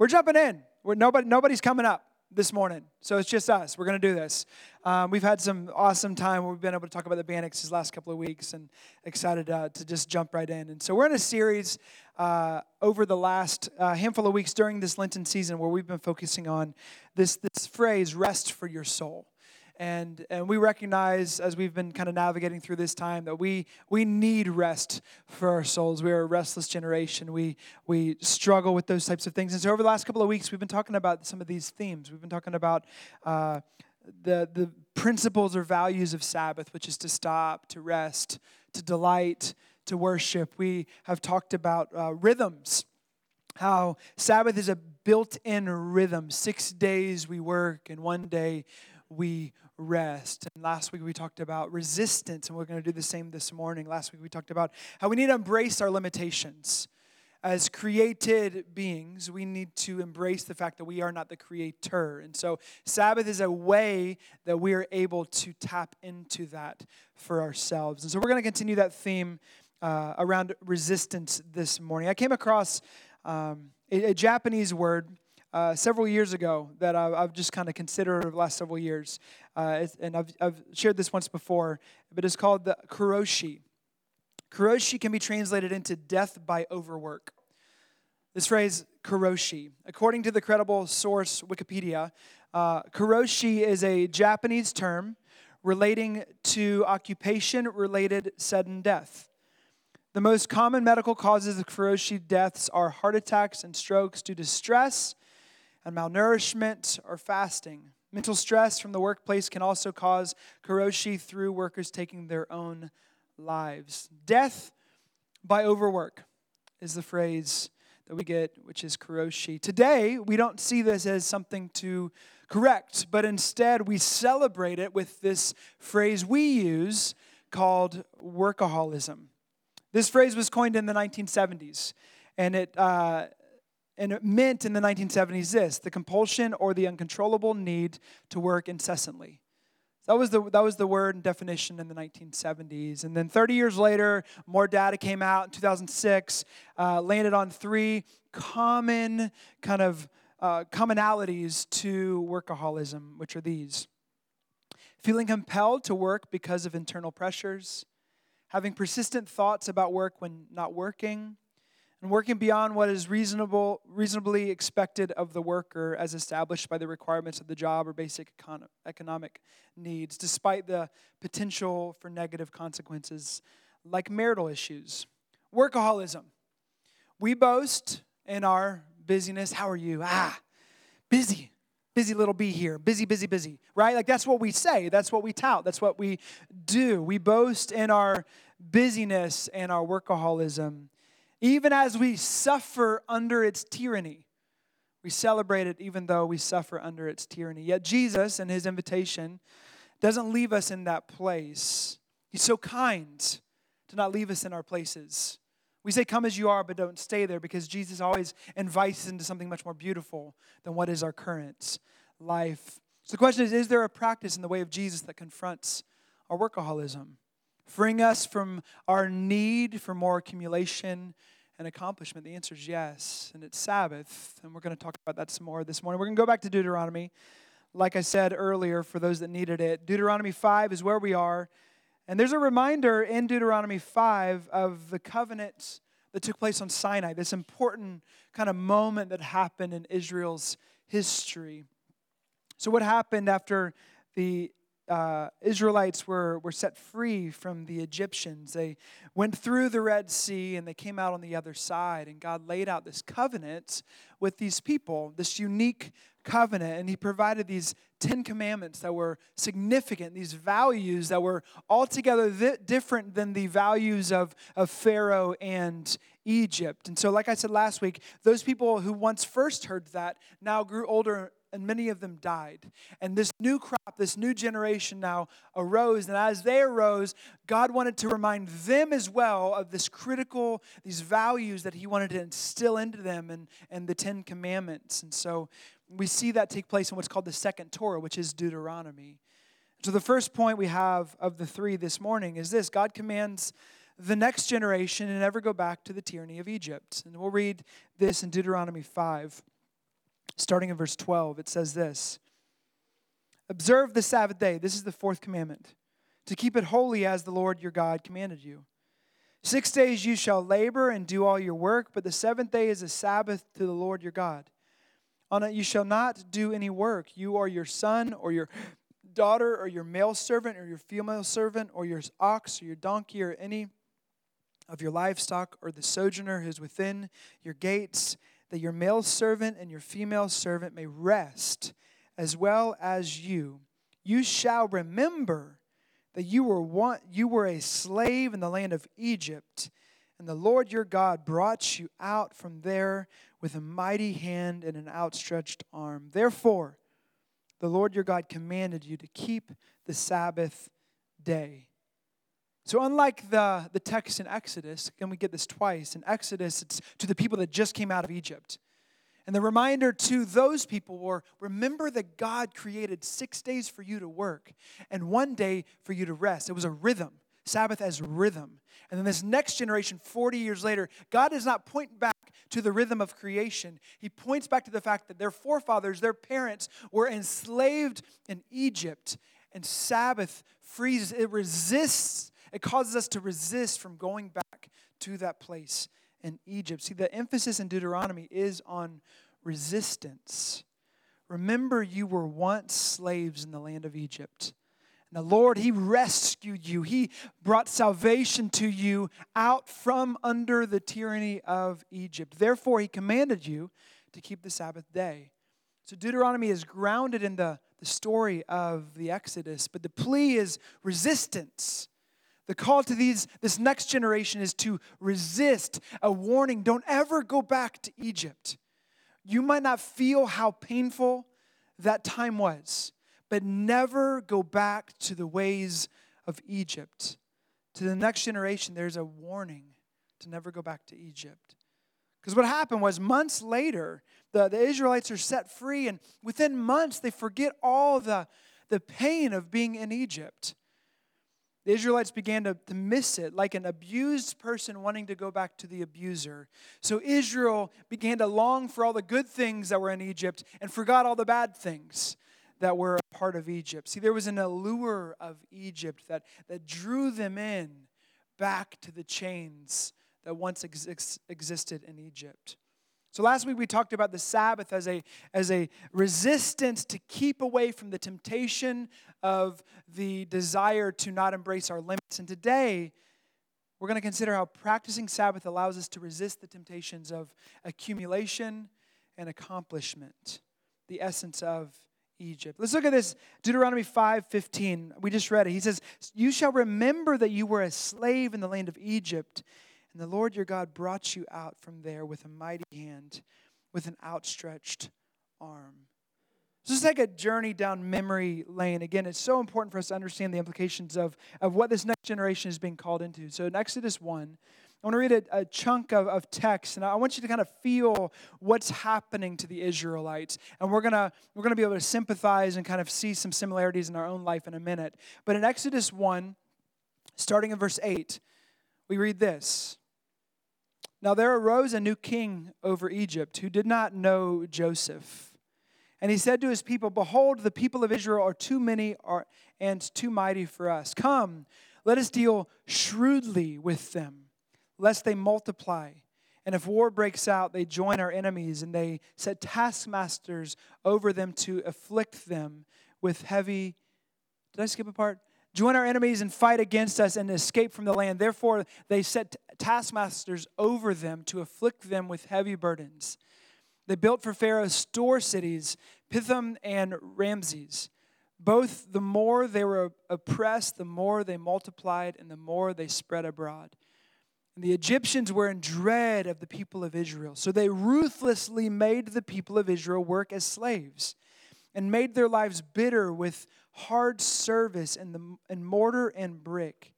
We're jumping in. We're, nobody, nobody's coming up this morning. So it's just us. We're going to do this. Um, we've had some awesome time where we've been able to talk about the Bannock's these last couple of weeks and excited uh, to just jump right in. And so we're in a series uh, over the last uh, handful of weeks during this Lenten season where we've been focusing on this, this phrase, rest for your soul. And, and we recognize as we've been kind of navigating through this time that we, we need rest for our souls. We are a restless generation. We, we struggle with those types of things. And so, over the last couple of weeks, we've been talking about some of these themes. We've been talking about uh, the, the principles or values of Sabbath, which is to stop, to rest, to delight, to worship. We have talked about uh, rhythms how Sabbath is a built in rhythm. Six days we work, and one day we rest. And last week we talked about resistance, and we're going to do the same this morning. Last week we talked about how we need to embrace our limitations. As created beings, we need to embrace the fact that we are not the creator. And so, Sabbath is a way that we are able to tap into that for ourselves. And so, we're going to continue that theme uh, around resistance this morning. I came across um, a, a Japanese word uh, several years ago that I've, I've just kind of considered over the last several years. Uh, and I've, I've shared this once before, but it's called the Karoshi. Karoshi can be translated into death by overwork. This phrase, Karoshi, according to the credible source Wikipedia, uh, karoshi is a Japanese term relating to occupation related sudden death. The most common medical causes of Karoshi deaths are heart attacks and strokes due to stress, and malnourishment or fasting. Mental stress from the workplace can also cause karoshi through workers taking their own lives. Death by overwork is the phrase that we get, which is karoshi. Today, we don't see this as something to correct, but instead we celebrate it with this phrase we use called workaholism. This phrase was coined in the 1970s, and it, uh, and it meant in the 1970s this the compulsion or the uncontrollable need to work incessantly. That was, the, that was the word and definition in the 1970s. And then 30 years later, more data came out in 2006, uh, landed on three common kind of uh, commonalities to workaholism, which are these feeling compelled to work because of internal pressures, having persistent thoughts about work when not working, and working beyond what is reasonable, reasonably expected of the worker as established by the requirements of the job or basic econ- economic needs, despite the potential for negative consequences like marital issues. Workaholism. We boast in our busyness. How are you? Ah, busy. Busy little bee here. Busy, busy, busy. Right? Like that's what we say. That's what we tout. That's what we do. We boast in our busyness and our workaholism even as we suffer under its tyranny. We celebrate it even though we suffer under its tyranny. Yet Jesus and his invitation doesn't leave us in that place. He's so kind to not leave us in our places. We say, Come as you are, but don't stay there because Jesus always invites us into something much more beautiful than what is our current life. So the question is Is there a practice in the way of Jesus that confronts our workaholism? Freeing us from our need for more accumulation and accomplishment? The answer is yes. And it's Sabbath, and we're going to talk about that some more this morning. We're going to go back to Deuteronomy. Like I said earlier, for those that needed it, Deuteronomy 5 is where we are. And there's a reminder in Deuteronomy 5 of the covenant that took place on Sinai, this important kind of moment that happened in Israel's history. So, what happened after the uh, Israelites were, were set free from the Egyptians. They went through the Red Sea and they came out on the other side. And God laid out this covenant with these people, this unique covenant. And He provided these Ten Commandments that were significant, these values that were altogether th- different than the values of, of Pharaoh and Egypt. And so, like I said last week, those people who once first heard that now grew older and many of them died. And this new crop, this new generation now arose. And as they arose, God wanted to remind them as well of this critical, these values that He wanted to instill into them and, and the Ten Commandments. And so we see that take place in what's called the second Torah, which is Deuteronomy. So the first point we have of the three this morning is this God commands the next generation to never go back to the tyranny of Egypt. And we'll read this in Deuteronomy 5. Starting in verse 12. It says this Observe the Sabbath day. This is the fourth commandment to keep it holy as the Lord your God commanded you. Six days you shall labor and do all your work, but the seventh day is a Sabbath to the Lord your God. On it you shall not do any work, you or your son or your daughter or your male servant or your female servant or your ox or your donkey or any of your livestock or the sojourner who is within your gates, that your male servant and your female servant may rest as well as you. You shall remember that you were one, you were a slave in the land of Egypt, and the Lord your God brought you out from there with a mighty hand and an outstretched arm. Therefore, the Lord your God commanded you to keep the Sabbath day. So, unlike the, the text in Exodus, and we get this twice, in Exodus, it's to the people that just came out of Egypt. And the reminder to those people were remember that God created six days for you to work and one day for you to rest. It was a rhythm, Sabbath as rhythm. And then this next generation, 40 years later, God does not point back to the rhythm of creation. He points back to the fact that their forefathers, their parents, were enslaved in Egypt. And Sabbath freezes, it resists, it causes us to resist from going back to that place in Egypt. See, the emphasis in Deuteronomy is on resistance. Remember, you were once slaves in the land of Egypt. And the Lord, He rescued you. He brought salvation to you out from under the tyranny of Egypt. Therefore, He commanded you to keep the Sabbath day. So, Deuteronomy is grounded in the, the story of the Exodus, but the plea is resistance. The call to these, this next generation is to resist a warning. Don't ever go back to Egypt. You might not feel how painful that time was but never go back to the ways of Egypt. To the next generation, there's a warning to never go back to Egypt. Because what happened was months later, the, the Israelites are set free, and within months, they forget all the, the pain of being in Egypt. The Israelites began to, to miss it, like an abused person wanting to go back to the abuser. So Israel began to long for all the good things that were in Egypt and forgot all the bad things that were a part of Egypt. See, there was an allure of Egypt that, that drew them in back to the chains that once ex- existed in Egypt. So last week we talked about the Sabbath as a, as a resistance to keep away from the temptation of the desire to not embrace our limits. And today, we're going to consider how practicing Sabbath allows us to resist the temptations of accumulation and accomplishment, the essence of Egypt. Let's look at this Deuteronomy 5:15. We just read it. He says, "You shall remember that you were a slave in the land of Egypt, and the Lord your God brought you out from there with a mighty hand, with an outstretched arm." So let's take a journey down memory lane. Again, it's so important for us to understand the implications of, of what this next generation is being called into. So in Exodus 1, I want to read a, a, chunk of, of text, and I want you to kind of feel what's happening to the Israelites. And we're gonna we're gonna be able to sympathize and kind of see some similarities in our own life in a minute. But in Exodus 1, starting in verse 8, we read this. Now there arose a new king over Egypt who did not know Joseph. And he said to his people, Behold, the people of Israel are too many and too mighty for us. Come, let us deal shrewdly with them lest they multiply. And if war breaks out, they join our enemies and they set taskmasters over them to afflict them with heavy. Did I skip a part? Join our enemies and fight against us and escape from the land. Therefore, they set taskmasters over them to afflict them with heavy burdens. They built for Pharaoh store cities, Pithom and Ramses. Both the more they were oppressed, the more they multiplied, and the more they spread abroad. And the Egyptians were in dread of the people of Israel. So they ruthlessly made the people of Israel work as slaves and made their lives bitter with hard service in, the, in mortar and brick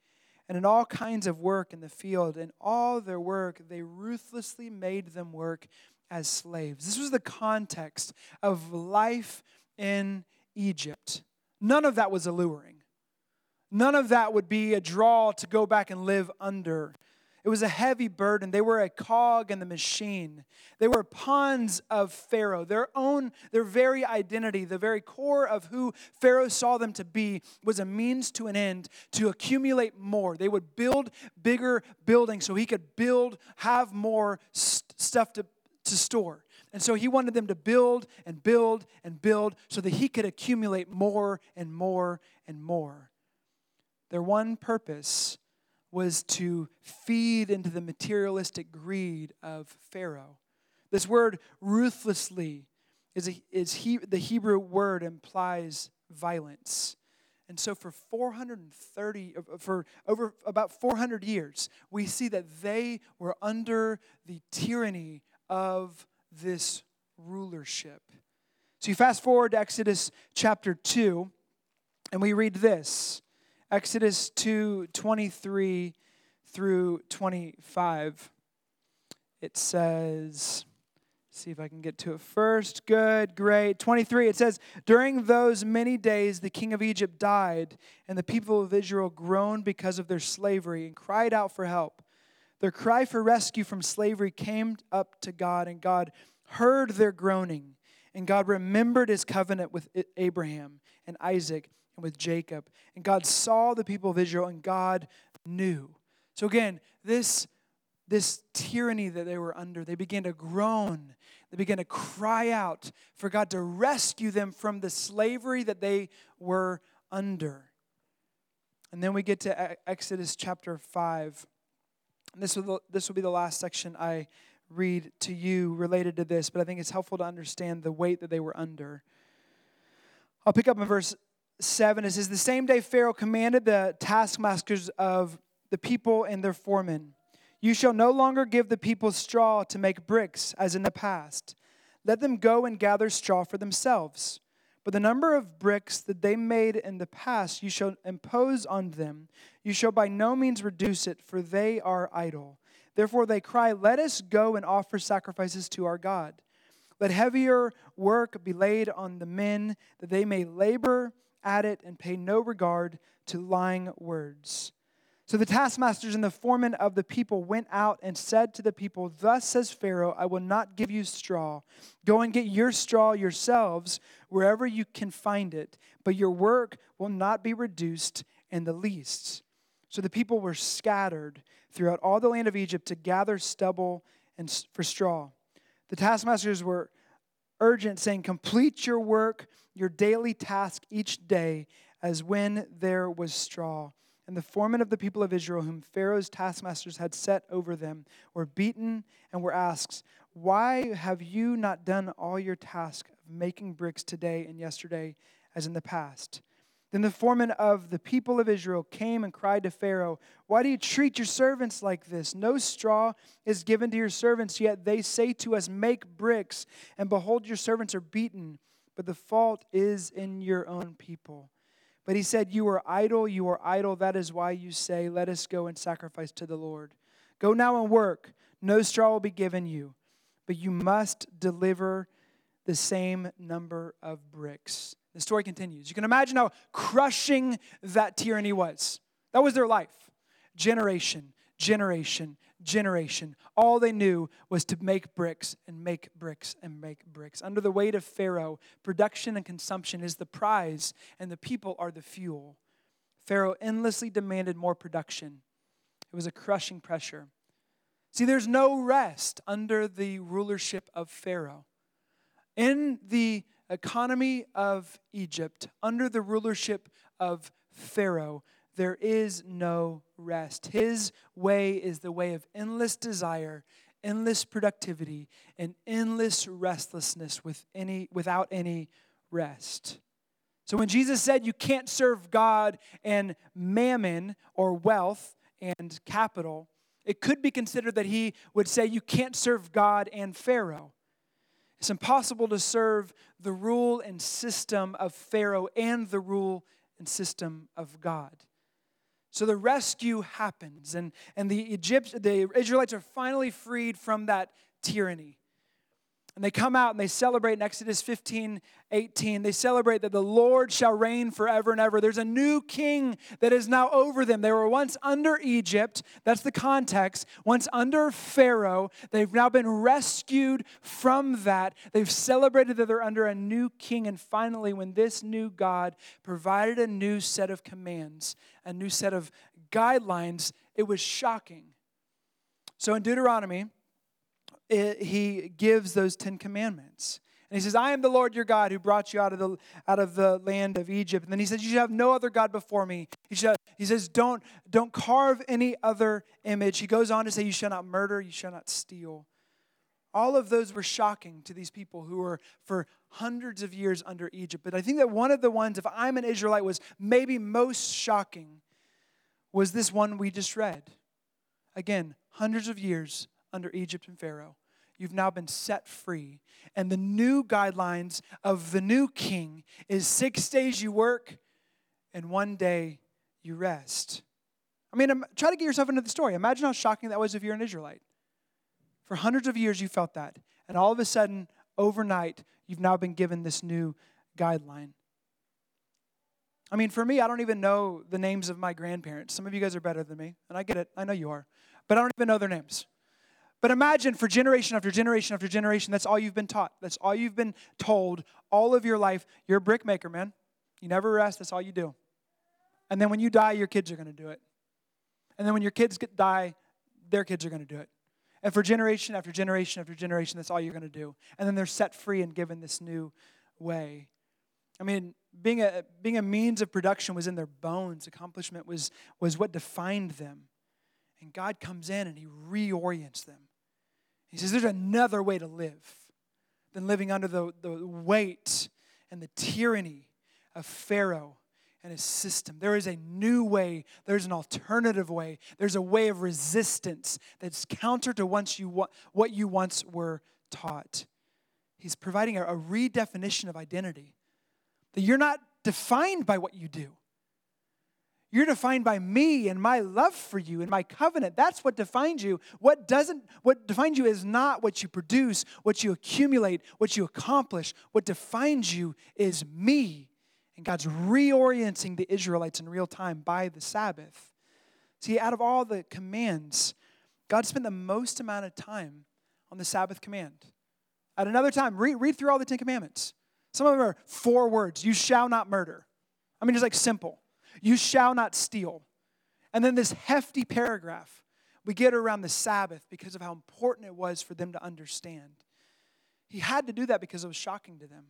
and in all kinds of work in the field. In all their work, they ruthlessly made them work as slaves. This was the context of life in Egypt. None of that was alluring. None of that would be a draw to go back and live under. It was a heavy burden. They were a cog in the machine. They were pawns of Pharaoh. Their own, their very identity, the very core of who Pharaoh saw them to be, was a means to an end to accumulate more. They would build bigger buildings so he could build, have more st- stuff to, to store. And so he wanted them to build and build and build so that he could accumulate more and more and more. Their one purpose was to feed into the materialistic greed of Pharaoh. This word ruthlessly is, a, is he, the Hebrew word implies violence. And so for 430 uh, for over about 400 years, we see that they were under the tyranny of this rulership. So you fast forward to Exodus chapter 2 and we read this. Exodus 2 23 through 25. It says, see if I can get to it first. Good, great. 23, it says, During those many days the king of Egypt died, and the people of Israel groaned because of their slavery and cried out for help. Their cry for rescue from slavery came up to God, and God heard their groaning. And God remembered his covenant with Abraham and Isaac and with Jacob. And God saw the people of Israel, and God knew. So again, this, this tyranny that they were under, they began to groan. They began to cry out for God to rescue them from the slavery that they were under. And then we get to Exodus chapter 5. And this will, this will be the last section I read to you related to this, but I think it's helpful to understand the weight that they were under. I'll pick up in verse 7, it says, The same day Pharaoh commanded the taskmasters of the people and their foremen, You shall no longer give the people straw to make bricks, as in the past. Let them go and gather straw for themselves. But the number of bricks that they made in the past you shall impose on them. You shall by no means reduce it, for they are idle. Therefore they cry, Let us go and offer sacrifices to our God. Let heavier work be laid on the men, that they may labor at it and pay no regard to lying words. So the taskmasters and the foremen of the people went out and said to the people, Thus says Pharaoh, I will not give you straw. Go and get your straw yourselves wherever you can find it, but your work will not be reduced in the least. So the people were scattered throughout all the land of Egypt to gather stubble and for straw. The taskmasters were urgent, saying, Complete your work, your daily task each day, as when there was straw. And the foremen of the people of Israel, whom Pharaoh's taskmasters had set over them, were beaten and were asked, Why have you not done all your task of making bricks today and yesterday as in the past? Then the foreman of the people of Israel came and cried to Pharaoh, Why do you treat your servants like this? No straw is given to your servants, yet they say to us, Make bricks, and behold, your servants are beaten. But the fault is in your own people. But he said, You are idle, you are idle. That is why you say, Let us go and sacrifice to the Lord. Go now and work. No straw will be given you, but you must deliver the same number of bricks. The story continues. You can imagine how crushing that tyranny was. That was their life. Generation, generation, generation. All they knew was to make bricks and make bricks and make bricks. Under the weight of Pharaoh, production and consumption is the prize, and the people are the fuel. Pharaoh endlessly demanded more production. It was a crushing pressure. See, there's no rest under the rulership of Pharaoh. In the economy of Egypt, under the rulership of Pharaoh, there is no rest. His way is the way of endless desire, endless productivity, and endless restlessness with any, without any rest. So when Jesus said you can't serve God and mammon or wealth and capital, it could be considered that he would say you can't serve God and Pharaoh. It's impossible to serve the rule and system of Pharaoh and the rule and system of God. So the rescue happens, and, and the, Egypt, the Israelites are finally freed from that tyranny. And they come out and they celebrate in Exodus 15, 18. They celebrate that the Lord shall reign forever and ever. There's a new king that is now over them. They were once under Egypt. That's the context. Once under Pharaoh. They've now been rescued from that. They've celebrated that they're under a new king. And finally, when this new God provided a new set of commands, a new set of guidelines, it was shocking. So in Deuteronomy, he gives those Ten Commandments. And he says, I am the Lord your God who brought you out of the, out of the land of Egypt. And then he says, You should have no other God before me. He, should, he says, don't, don't carve any other image. He goes on to say, You shall not murder, you shall not steal. All of those were shocking to these people who were for hundreds of years under Egypt. But I think that one of the ones, if I'm an Israelite, was maybe most shocking was this one we just read. Again, hundreds of years under Egypt and Pharaoh. You've now been set free. And the new guidelines of the new king is six days you work and one day you rest. I mean, try to get yourself into the story. Imagine how shocking that was if you're an Israelite. For hundreds of years, you felt that. And all of a sudden, overnight, you've now been given this new guideline. I mean, for me, I don't even know the names of my grandparents. Some of you guys are better than me, and I get it. I know you are. But I don't even know their names. But imagine for generation after generation after generation, that's all you've been taught. That's all you've been told all of your life. You're a brick maker, man. You never rest, that's all you do. And then when you die, your kids are going to do it. And then when your kids get, die, their kids are going to do it. And for generation after generation after generation, that's all you're going to do. And then they're set free and given this new way. I mean, being a, being a means of production was in their bones. Accomplishment was, was what defined them. And God comes in and He reorients them. He says, There's another way to live than living under the, the weight and the tyranny of Pharaoh and his system. There is a new way, there's an alternative way, there's a way of resistance that's counter to once you, what you once were taught. He's providing a, a redefinition of identity. That you're not defined by what you do. You're defined by me and my love for you and my covenant. That's what defines you. What doesn't what defines you is not what you produce, what you accumulate, what you accomplish. What defines you is me. And God's reorienting the Israelites in real time by the Sabbath. See, out of all the commands, God spent the most amount of time on the Sabbath command. At another time, read, read through all the Ten Commandments. Some of them are four words you shall not murder. I mean, just like simple. You shall not steal. And then this hefty paragraph we get around the Sabbath because of how important it was for them to understand. He had to do that because it was shocking to them.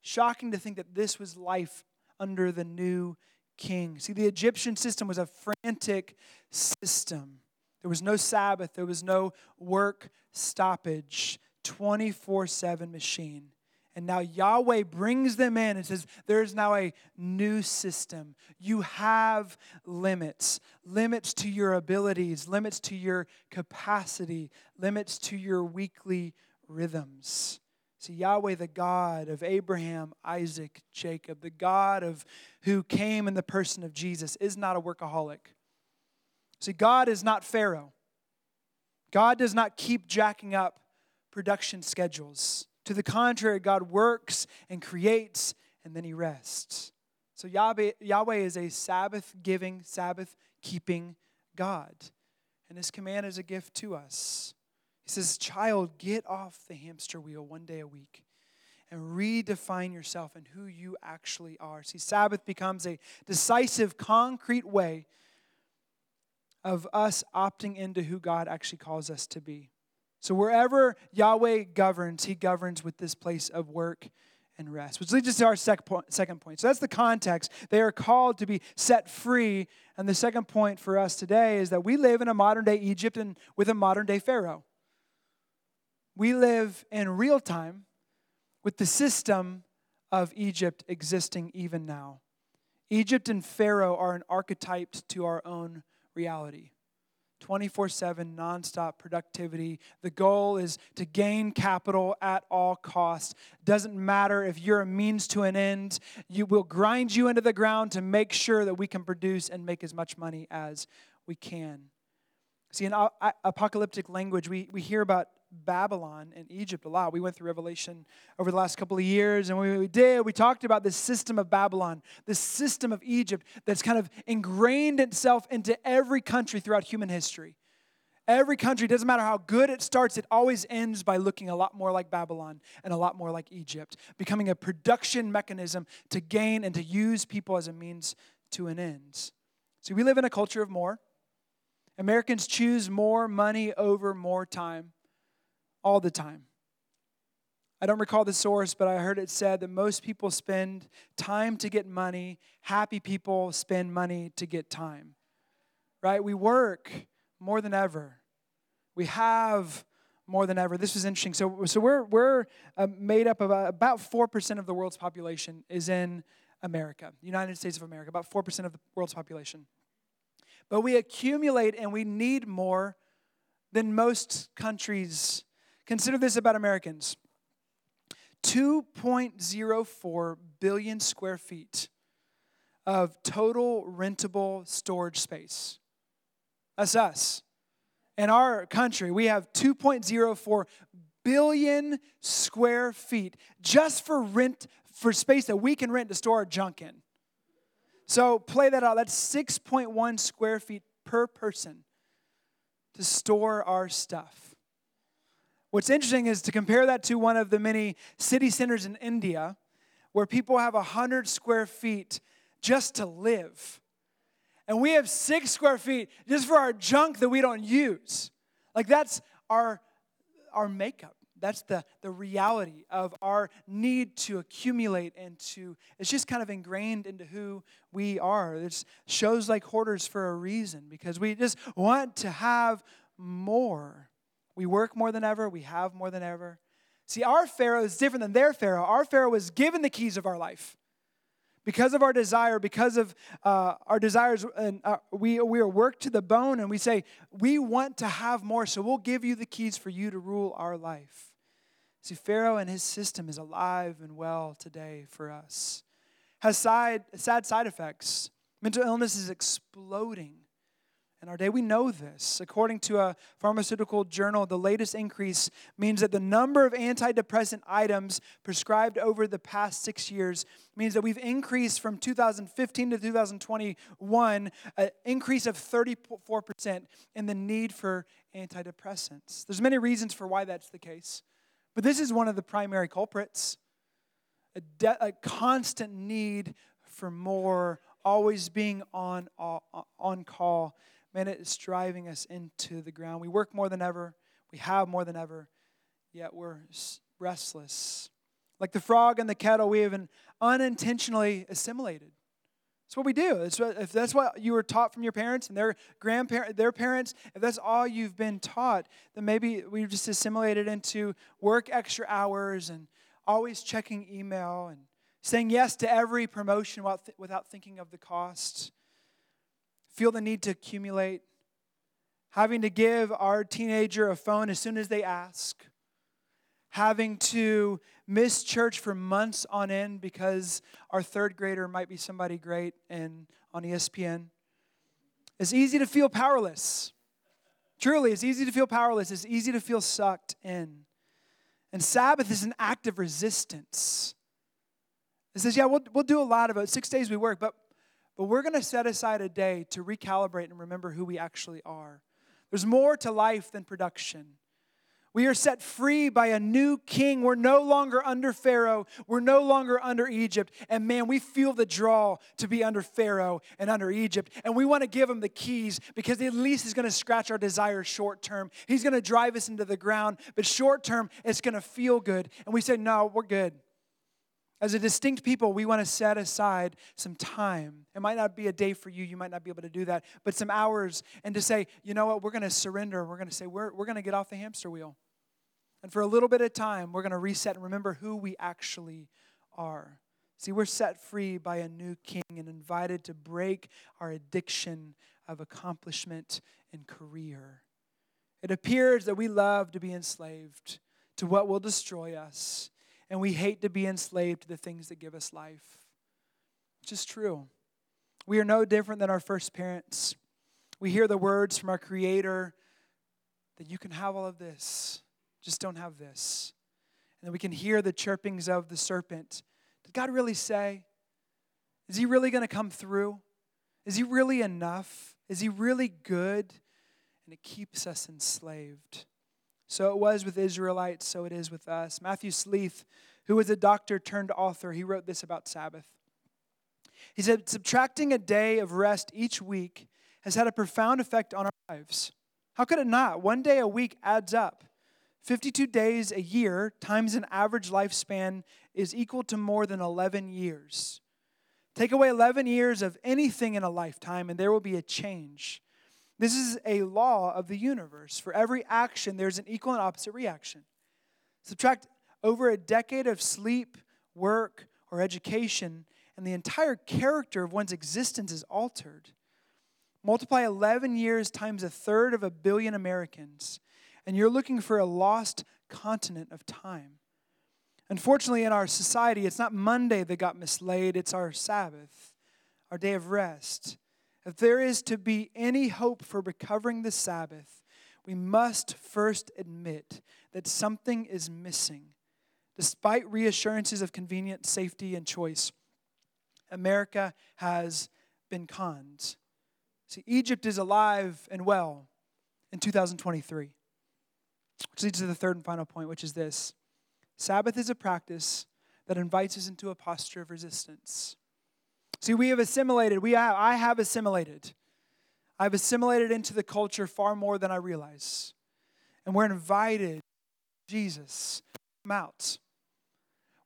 Shocking to think that this was life under the new king. See, the Egyptian system was a frantic system. There was no Sabbath, there was no work stoppage, 24 7 machine. And now Yahweh brings them in and says, There is now a new system. You have limits limits to your abilities, limits to your capacity, limits to your weekly rhythms. See, Yahweh, the God of Abraham, Isaac, Jacob, the God of who came in the person of Jesus, is not a workaholic. See, God is not Pharaoh. God does not keep jacking up production schedules. To the contrary, God works and creates and then he rests. So Yahweh, Yahweh is a Sabbath giving, Sabbath keeping God. And his command is a gift to us. He says, Child, get off the hamster wheel one day a week and redefine yourself and who you actually are. See, Sabbath becomes a decisive, concrete way of us opting into who God actually calls us to be. So wherever Yahweh governs, he governs with this place of work and rest. Which leads us to our second point. So that's the context. They are called to be set free. And the second point for us today is that we live in a modern day Egypt and with a modern day Pharaoh. We live in real time with the system of Egypt existing even now. Egypt and Pharaoh are an archetype to our own reality. 24 7 nonstop productivity. The goal is to gain capital at all costs. Doesn't matter if you're a means to an end, you will grind you into the ground to make sure that we can produce and make as much money as we can. See, in apocalyptic language, we, we hear about Babylon and Egypt a lot. We went through Revelation over the last couple of years, and we did, we talked about this system of Babylon, this system of Egypt that's kind of ingrained itself into every country throughout human history. Every country, doesn't matter how good it starts, it always ends by looking a lot more like Babylon and a lot more like Egypt, becoming a production mechanism to gain and to use people as a means to an end. See, we live in a culture of more. Americans choose more money over more time all the time. I don't recall the source, but I heard it said that most people spend time to get money, happy people spend money to get time. Right? We work more than ever. We have more than ever. This was interesting. So, so we're, we're uh, made up of uh, about 4% of the world's population is in America, United States of America, about 4% of the world's population. But we accumulate and we need more than most countries. Consider this about Americans 2.04 billion square feet of total rentable storage space. That's us. In our country, we have 2.04 billion square feet just for rent, for space that we can rent to store our junk in. So play that out. That's 6.1 square feet per person to store our stuff. What's interesting is to compare that to one of the many city centers in India where people have 100 square feet just to live. And we have six square feet just for our junk that we don't use. Like that's our, our makeup. That's the, the reality of our need to accumulate and to, it's just kind of ingrained into who we are. It's shows like hoarders for a reason because we just want to have more. We work more than ever, we have more than ever. See, our Pharaoh is different than their Pharaoh. Our Pharaoh was given the keys of our life because of our desire, because of uh, our desires, and uh, we, we are worked to the bone, and we say, We want to have more, so we'll give you the keys for you to rule our life. See, Pharaoh and his system is alive and well today for us. Has side, sad side effects. Mental illness is exploding in our day. We know this. According to a pharmaceutical journal, the latest increase means that the number of antidepressant items prescribed over the past six years means that we've increased from 2015 to 2021 an increase of 34% in the need for antidepressants. There's many reasons for why that's the case. But this is one of the primary culprits a, de- a constant need for more, always being on, uh, on call. Man, it's driving us into the ground. We work more than ever, we have more than ever, yet we're restless. Like the frog in the kettle, we have unintentionally assimilated. That's what we do. What, if that's what you were taught from your parents and their grandparents, their parents, if that's all you've been taught, then maybe we've just assimilated into work extra hours and always checking email and saying yes to every promotion without thinking of the cost. Feel the need to accumulate, having to give our teenager a phone as soon as they ask having to miss church for months on end because our third grader might be somebody great and on ESPN. It's easy to feel powerless. Truly, it's easy to feel powerless. It's easy to feel sucked in. And Sabbath is an act of resistance. It says, yeah, we'll, we'll do a lot of it. Six days we work, but, but we're going to set aside a day to recalibrate and remember who we actually are. There's more to life than production. We are set free by a new king. We're no longer under Pharaoh. We're no longer under Egypt. And man, we feel the draw to be under Pharaoh and under Egypt. And we want to give him the keys because at least he's going to scratch our desires short term. He's going to drive us into the ground, but short term, it's going to feel good. And we say, no, we're good. As a distinct people, we want to set aside some time. It might not be a day for you, you might not be able to do that, but some hours, and to say, you know what, we're going to surrender. We're going to say, we're, we're going to get off the hamster wheel. And for a little bit of time, we're going to reset and remember who we actually are. See, we're set free by a new king and invited to break our addiction of accomplishment and career. It appears that we love to be enslaved to what will destroy us, and we hate to be enslaved to the things that give us life. Which is true. We are no different than our first parents. We hear the words from our Creator that you can have all of this just don't have this. And then we can hear the chirpings of the serpent. Did God really say? Is he really going to come through? Is he really enough? Is he really good? And it keeps us enslaved. So it was with Israelites, so it is with us. Matthew Sleeth, who was a doctor turned author, he wrote this about Sabbath. He said, Subtracting a day of rest each week has had a profound effect on our lives. How could it not? One day a week adds up. 52 days a year times an average lifespan is equal to more than 11 years. Take away 11 years of anything in a lifetime, and there will be a change. This is a law of the universe. For every action, there's an equal and opposite reaction. Subtract over a decade of sleep, work, or education, and the entire character of one's existence is altered. Multiply 11 years times a third of a billion Americans, and you're looking for a lost continent of time. Unfortunately, in our society, it's not Monday that got mislaid, it's our Sabbath, our day of rest. If there is to be any hope for recovering the Sabbath, we must first admit that something is missing. Despite reassurances of convenience, safety, and choice, America has been conned. See, Egypt is alive and well in 2023. Which leads to the third and final point, which is this Sabbath is a practice that invites us into a posture of resistance. See, we have assimilated, we have, I have assimilated. I've assimilated into the culture far more than I realize. And we're invited, Jesus, come out.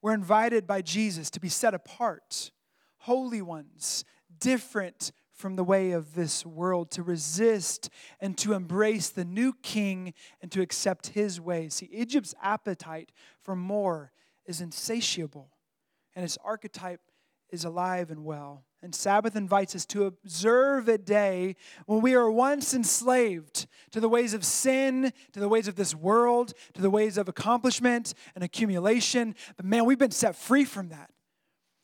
We're invited by Jesus to be set apart, holy ones, different from the way of this world, to resist and to embrace the new king and to accept his ways. See, Egypt's appetite for more is insatiable, and its archetype is alive and well. And Sabbath invites us to observe a day when we are once enslaved to the ways of sin, to the ways of this world, to the ways of accomplishment and accumulation. But man, we've been set free from that.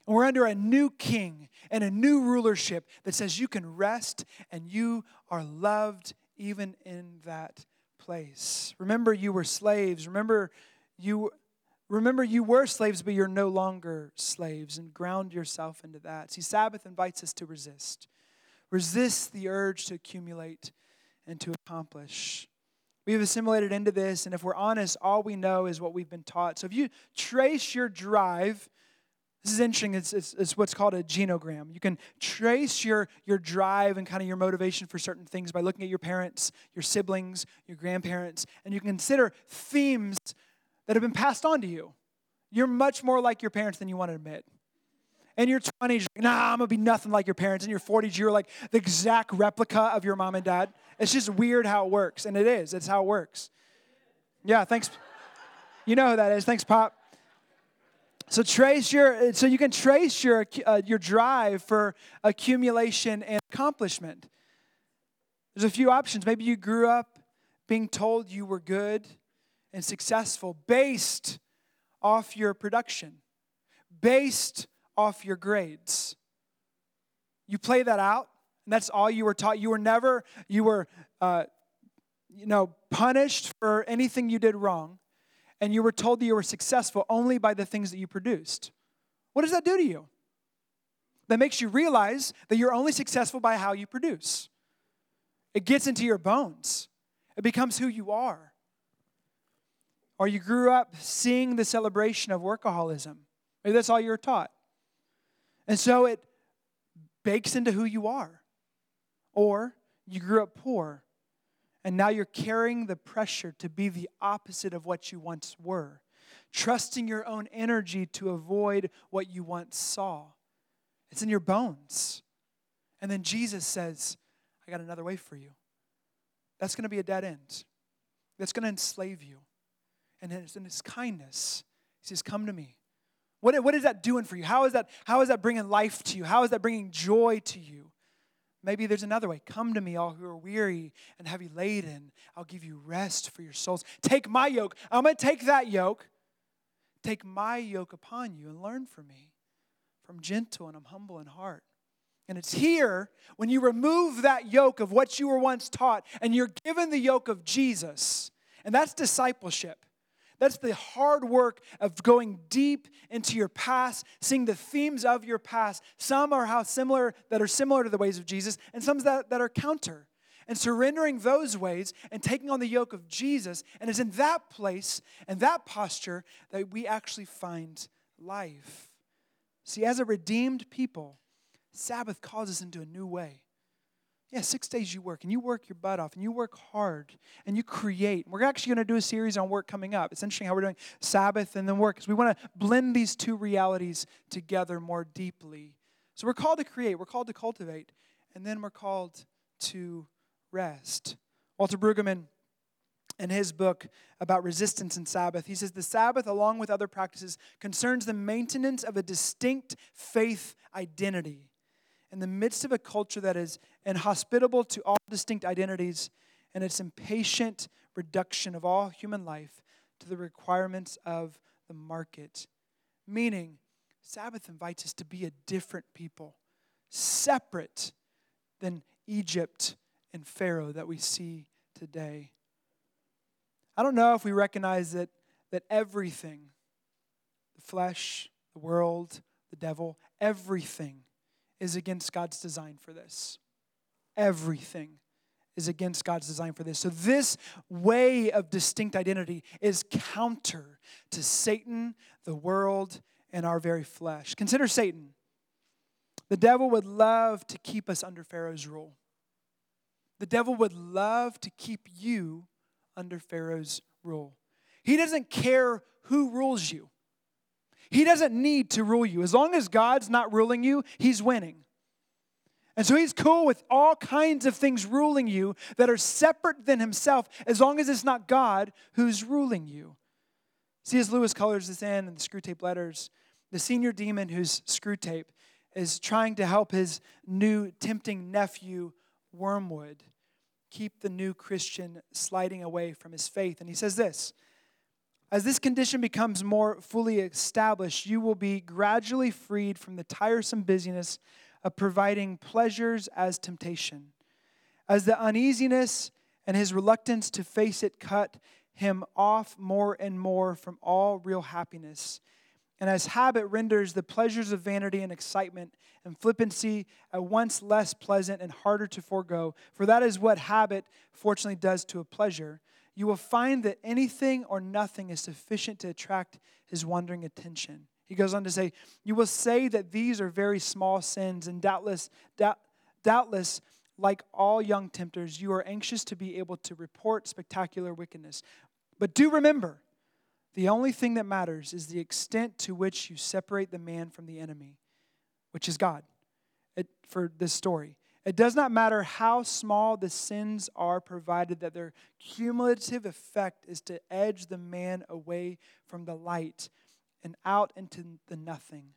And we're under a new king and a new rulership that says you can rest and you are loved even in that place. Remember, you were slaves. Remember, you Remember, you were slaves, but you're no longer slaves, and ground yourself into that. See, Sabbath invites us to resist. Resist the urge to accumulate and to accomplish. We've assimilated into this, and if we're honest, all we know is what we've been taught. So if you trace your drive, this is interesting, it's, it's, it's what's called a genogram. You can trace your, your drive and kind of your motivation for certain things by looking at your parents, your siblings, your grandparents, and you can consider themes that have been passed on to you. You're much more like your parents than you want to admit. In your 20s, you're like, nah, I'm gonna be nothing like your parents. In your 40s, you're like the exact replica of your mom and dad. It's just weird how it works, and it is. It's how it works. Yeah, thanks. You know who that is. Thanks, Pop. So trace your, so you can trace your uh, your drive for accumulation and accomplishment. There's a few options. Maybe you grew up being told you were good and successful based off your production, based off your grades. You play that out, and that's all you were taught. You were never, you were, uh, you know, punished for anything you did wrong, and you were told that you were successful only by the things that you produced. What does that do to you? That makes you realize that you're only successful by how you produce. It gets into your bones. It becomes who you are or you grew up seeing the celebration of workaholism. Maybe that's all you were taught. And so it bakes into who you are. Or you grew up poor and now you're carrying the pressure to be the opposite of what you once were, trusting your own energy to avoid what you once saw. It's in your bones. And then Jesus says, I got another way for you. That's going to be a dead end. That's going to enslave you and his, in his kindness, he says, Come to me. What, what is that doing for you? How is that, how is that bringing life to you? How is that bringing joy to you? Maybe there's another way. Come to me, all who are weary and heavy laden. I'll give you rest for your souls. Take my yoke. I'm going to take that yoke. Take my yoke upon you and learn from me. From gentle and I'm humble in heart. And it's here when you remove that yoke of what you were once taught and you're given the yoke of Jesus. And that's discipleship. That's the hard work of going deep into your past, seeing the themes of your past. Some are how similar that are similar to the ways of Jesus, and some that, that are counter. And surrendering those ways and taking on the yoke of Jesus. And it's in that place and that posture that we actually find life. See, as a redeemed people, Sabbath calls us into a new way. Yeah, six days you work, and you work your butt off, and you work hard, and you create. We're actually going to do a series on work coming up. It's interesting how we're doing Sabbath and then work, because we want to blend these two realities together more deeply. So we're called to create, we're called to cultivate, and then we're called to rest. Walter Brueggemann, in his book about resistance and Sabbath, he says the Sabbath, along with other practices, concerns the maintenance of a distinct faith identity in the midst of a culture that is inhospitable to all distinct identities and its impatient reduction of all human life to the requirements of the market. Meaning, Sabbath invites us to be a different people, separate than Egypt and Pharaoh that we see today. I don't know if we recognize that, that everything, the flesh, the world, the devil, everything is against God's design for this. Everything is against God's design for this. So, this way of distinct identity is counter to Satan, the world, and our very flesh. Consider Satan. The devil would love to keep us under Pharaoh's rule. The devil would love to keep you under Pharaoh's rule. He doesn't care who rules you. He doesn't need to rule you. As long as God's not ruling you, he's winning. And so he's cool with all kinds of things ruling you that are separate than himself, as long as it's not God who's ruling you. C.S. Lewis colors this in in the Screwtape Letters. The senior demon who's Screwtape is trying to help his new tempting nephew, Wormwood, keep the new Christian sliding away from his faith. And he says this as this condition becomes more fully established, you will be gradually freed from the tiresome busyness of providing pleasures as temptation. As the uneasiness and his reluctance to face it cut him off more and more from all real happiness, and as habit renders the pleasures of vanity and excitement and flippancy at once less pleasant and harder to forego, for that is what habit fortunately does to a pleasure you will find that anything or nothing is sufficient to attract his wandering attention. He goes on to say, You will say that these are very small sins, and doubtless, doubt, doubtless, like all young tempters, you are anxious to be able to report spectacular wickedness. But do remember, the only thing that matters is the extent to which you separate the man from the enemy, which is God, it, for this story. It does not matter how small the sins are, provided that their cumulative effect is to edge the man away from the light and out into the nothing.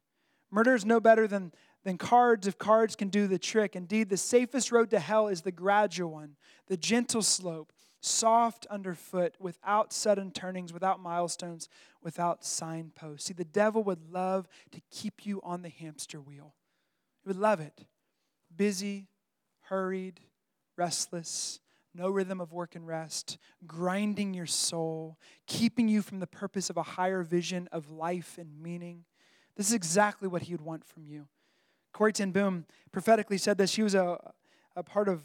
Murder is no better than, than cards if cards can do the trick. Indeed, the safest road to hell is the gradual one, the gentle slope, soft underfoot, without sudden turnings, without milestones, without signposts. See, the devil would love to keep you on the hamster wheel. He would love it. Busy, hurried, restless, no rhythm of work and rest, grinding your soul, keeping you from the purpose of a higher vision of life and meaning. This is exactly what he would want from you. Corrie ten Boom prophetically said this. She was a, a part of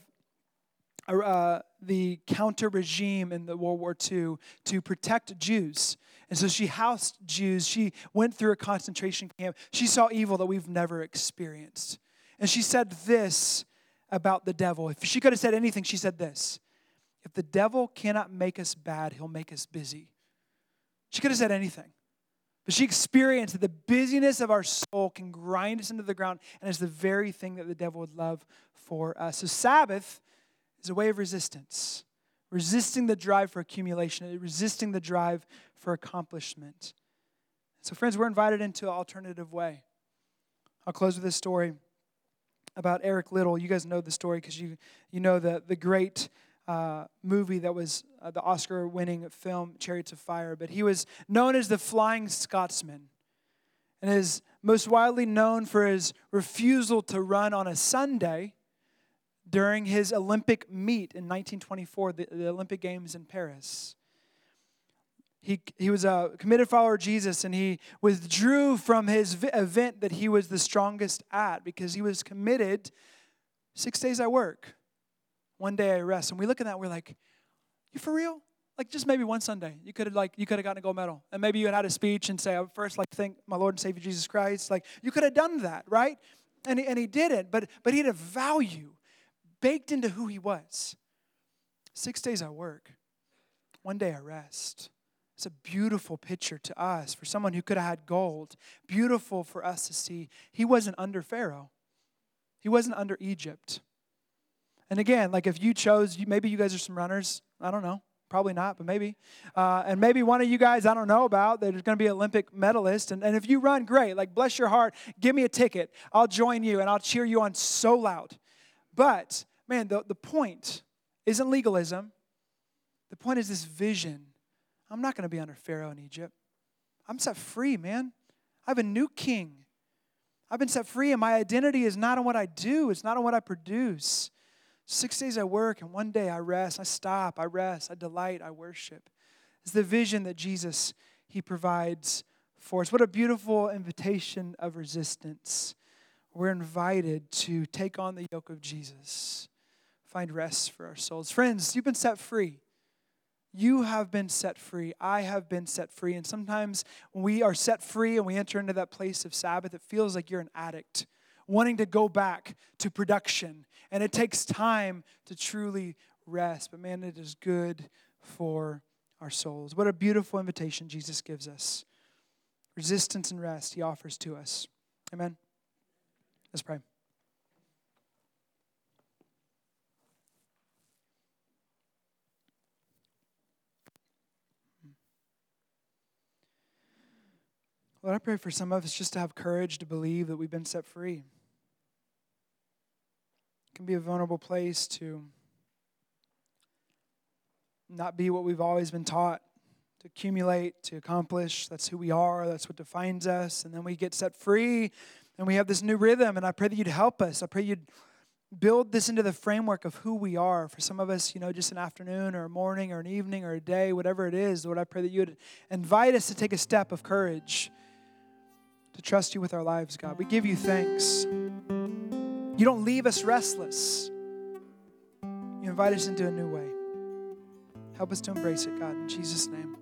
uh, the counter regime in the World War II to protect Jews. And so she housed Jews. She went through a concentration camp. She saw evil that we've never experienced. And she said this about the devil. If she could have said anything, she said this If the devil cannot make us bad, he'll make us busy. She could have said anything. But she experienced that the busyness of our soul can grind us into the ground, and is the very thing that the devil would love for us. So, Sabbath is a way of resistance, resisting the drive for accumulation, resisting the drive for accomplishment. So, friends, we're invited into an alternative way. I'll close with this story about Eric Liddell. You guys know the story because you, you know the, the great uh, movie that was uh, the Oscar winning film, Chariots of Fire. But he was known as the Flying Scotsman and is most widely known for his refusal to run on a Sunday during his Olympic meet in 1924, the, the Olympic Games in Paris. He, he was a committed follower of Jesus and he withdrew from his event that he was the strongest at because he was committed. Six days I work, one day I rest. And we look at that, we're like, you for real? Like just maybe one Sunday, you could have like you could have gotten a gold medal, and maybe you had had a speech and say, "I first like thank my Lord and Savior Jesus Christ." Like you could have done that, right? And he, and he didn't, but but he had a value baked into who he was. Six days I work, one day I rest. It's a beautiful picture to us for someone who could have had gold. Beautiful for us to see. He wasn't under Pharaoh, he wasn't under Egypt. And again, like if you chose, maybe you guys are some runners. I don't know. Probably not, but maybe. Uh, and maybe one of you guys I don't know about, there's going to be Olympic medalist. And, and if you run, great. Like, bless your heart. Give me a ticket. I'll join you and I'll cheer you on so loud. But, man, the, the point isn't legalism. The point is this vision I'm not going to be under Pharaoh in Egypt. I'm set free, man. I have a new king. I've been set free, and my identity is not on what I do, it's not on what I produce. Six days I work, and one day I rest. I stop, I rest, I delight, I worship. It's the vision that Jesus he provides for us. What a beautiful invitation of resistance. We're invited to take on the yoke of Jesus, find rest for our souls. Friends, you've been set free. You have been set free. I have been set free. And sometimes when we are set free and we enter into that place of Sabbath, it feels like you're an addict wanting to go back to production. And it takes time to truly rest. But man, it is good for our souls. What a beautiful invitation Jesus gives us. Resistance and rest he offers to us. Amen. Let's pray. Lord, I pray for some of us just to have courage to believe that we've been set free. It can be a vulnerable place to not be what we've always been taught to accumulate, to accomplish. That's who we are, that's what defines us. And then we get set free and we have this new rhythm. And I pray that you'd help us. I pray you'd build this into the framework of who we are. For some of us, you know, just an afternoon or a morning or an evening or a day, whatever it is, Lord, I pray that you would invite us to take a step of courage to trust you with our lives, God. We give you thanks. You don't leave us restless, you invite us into a new way. Help us to embrace it, God, in Jesus' name.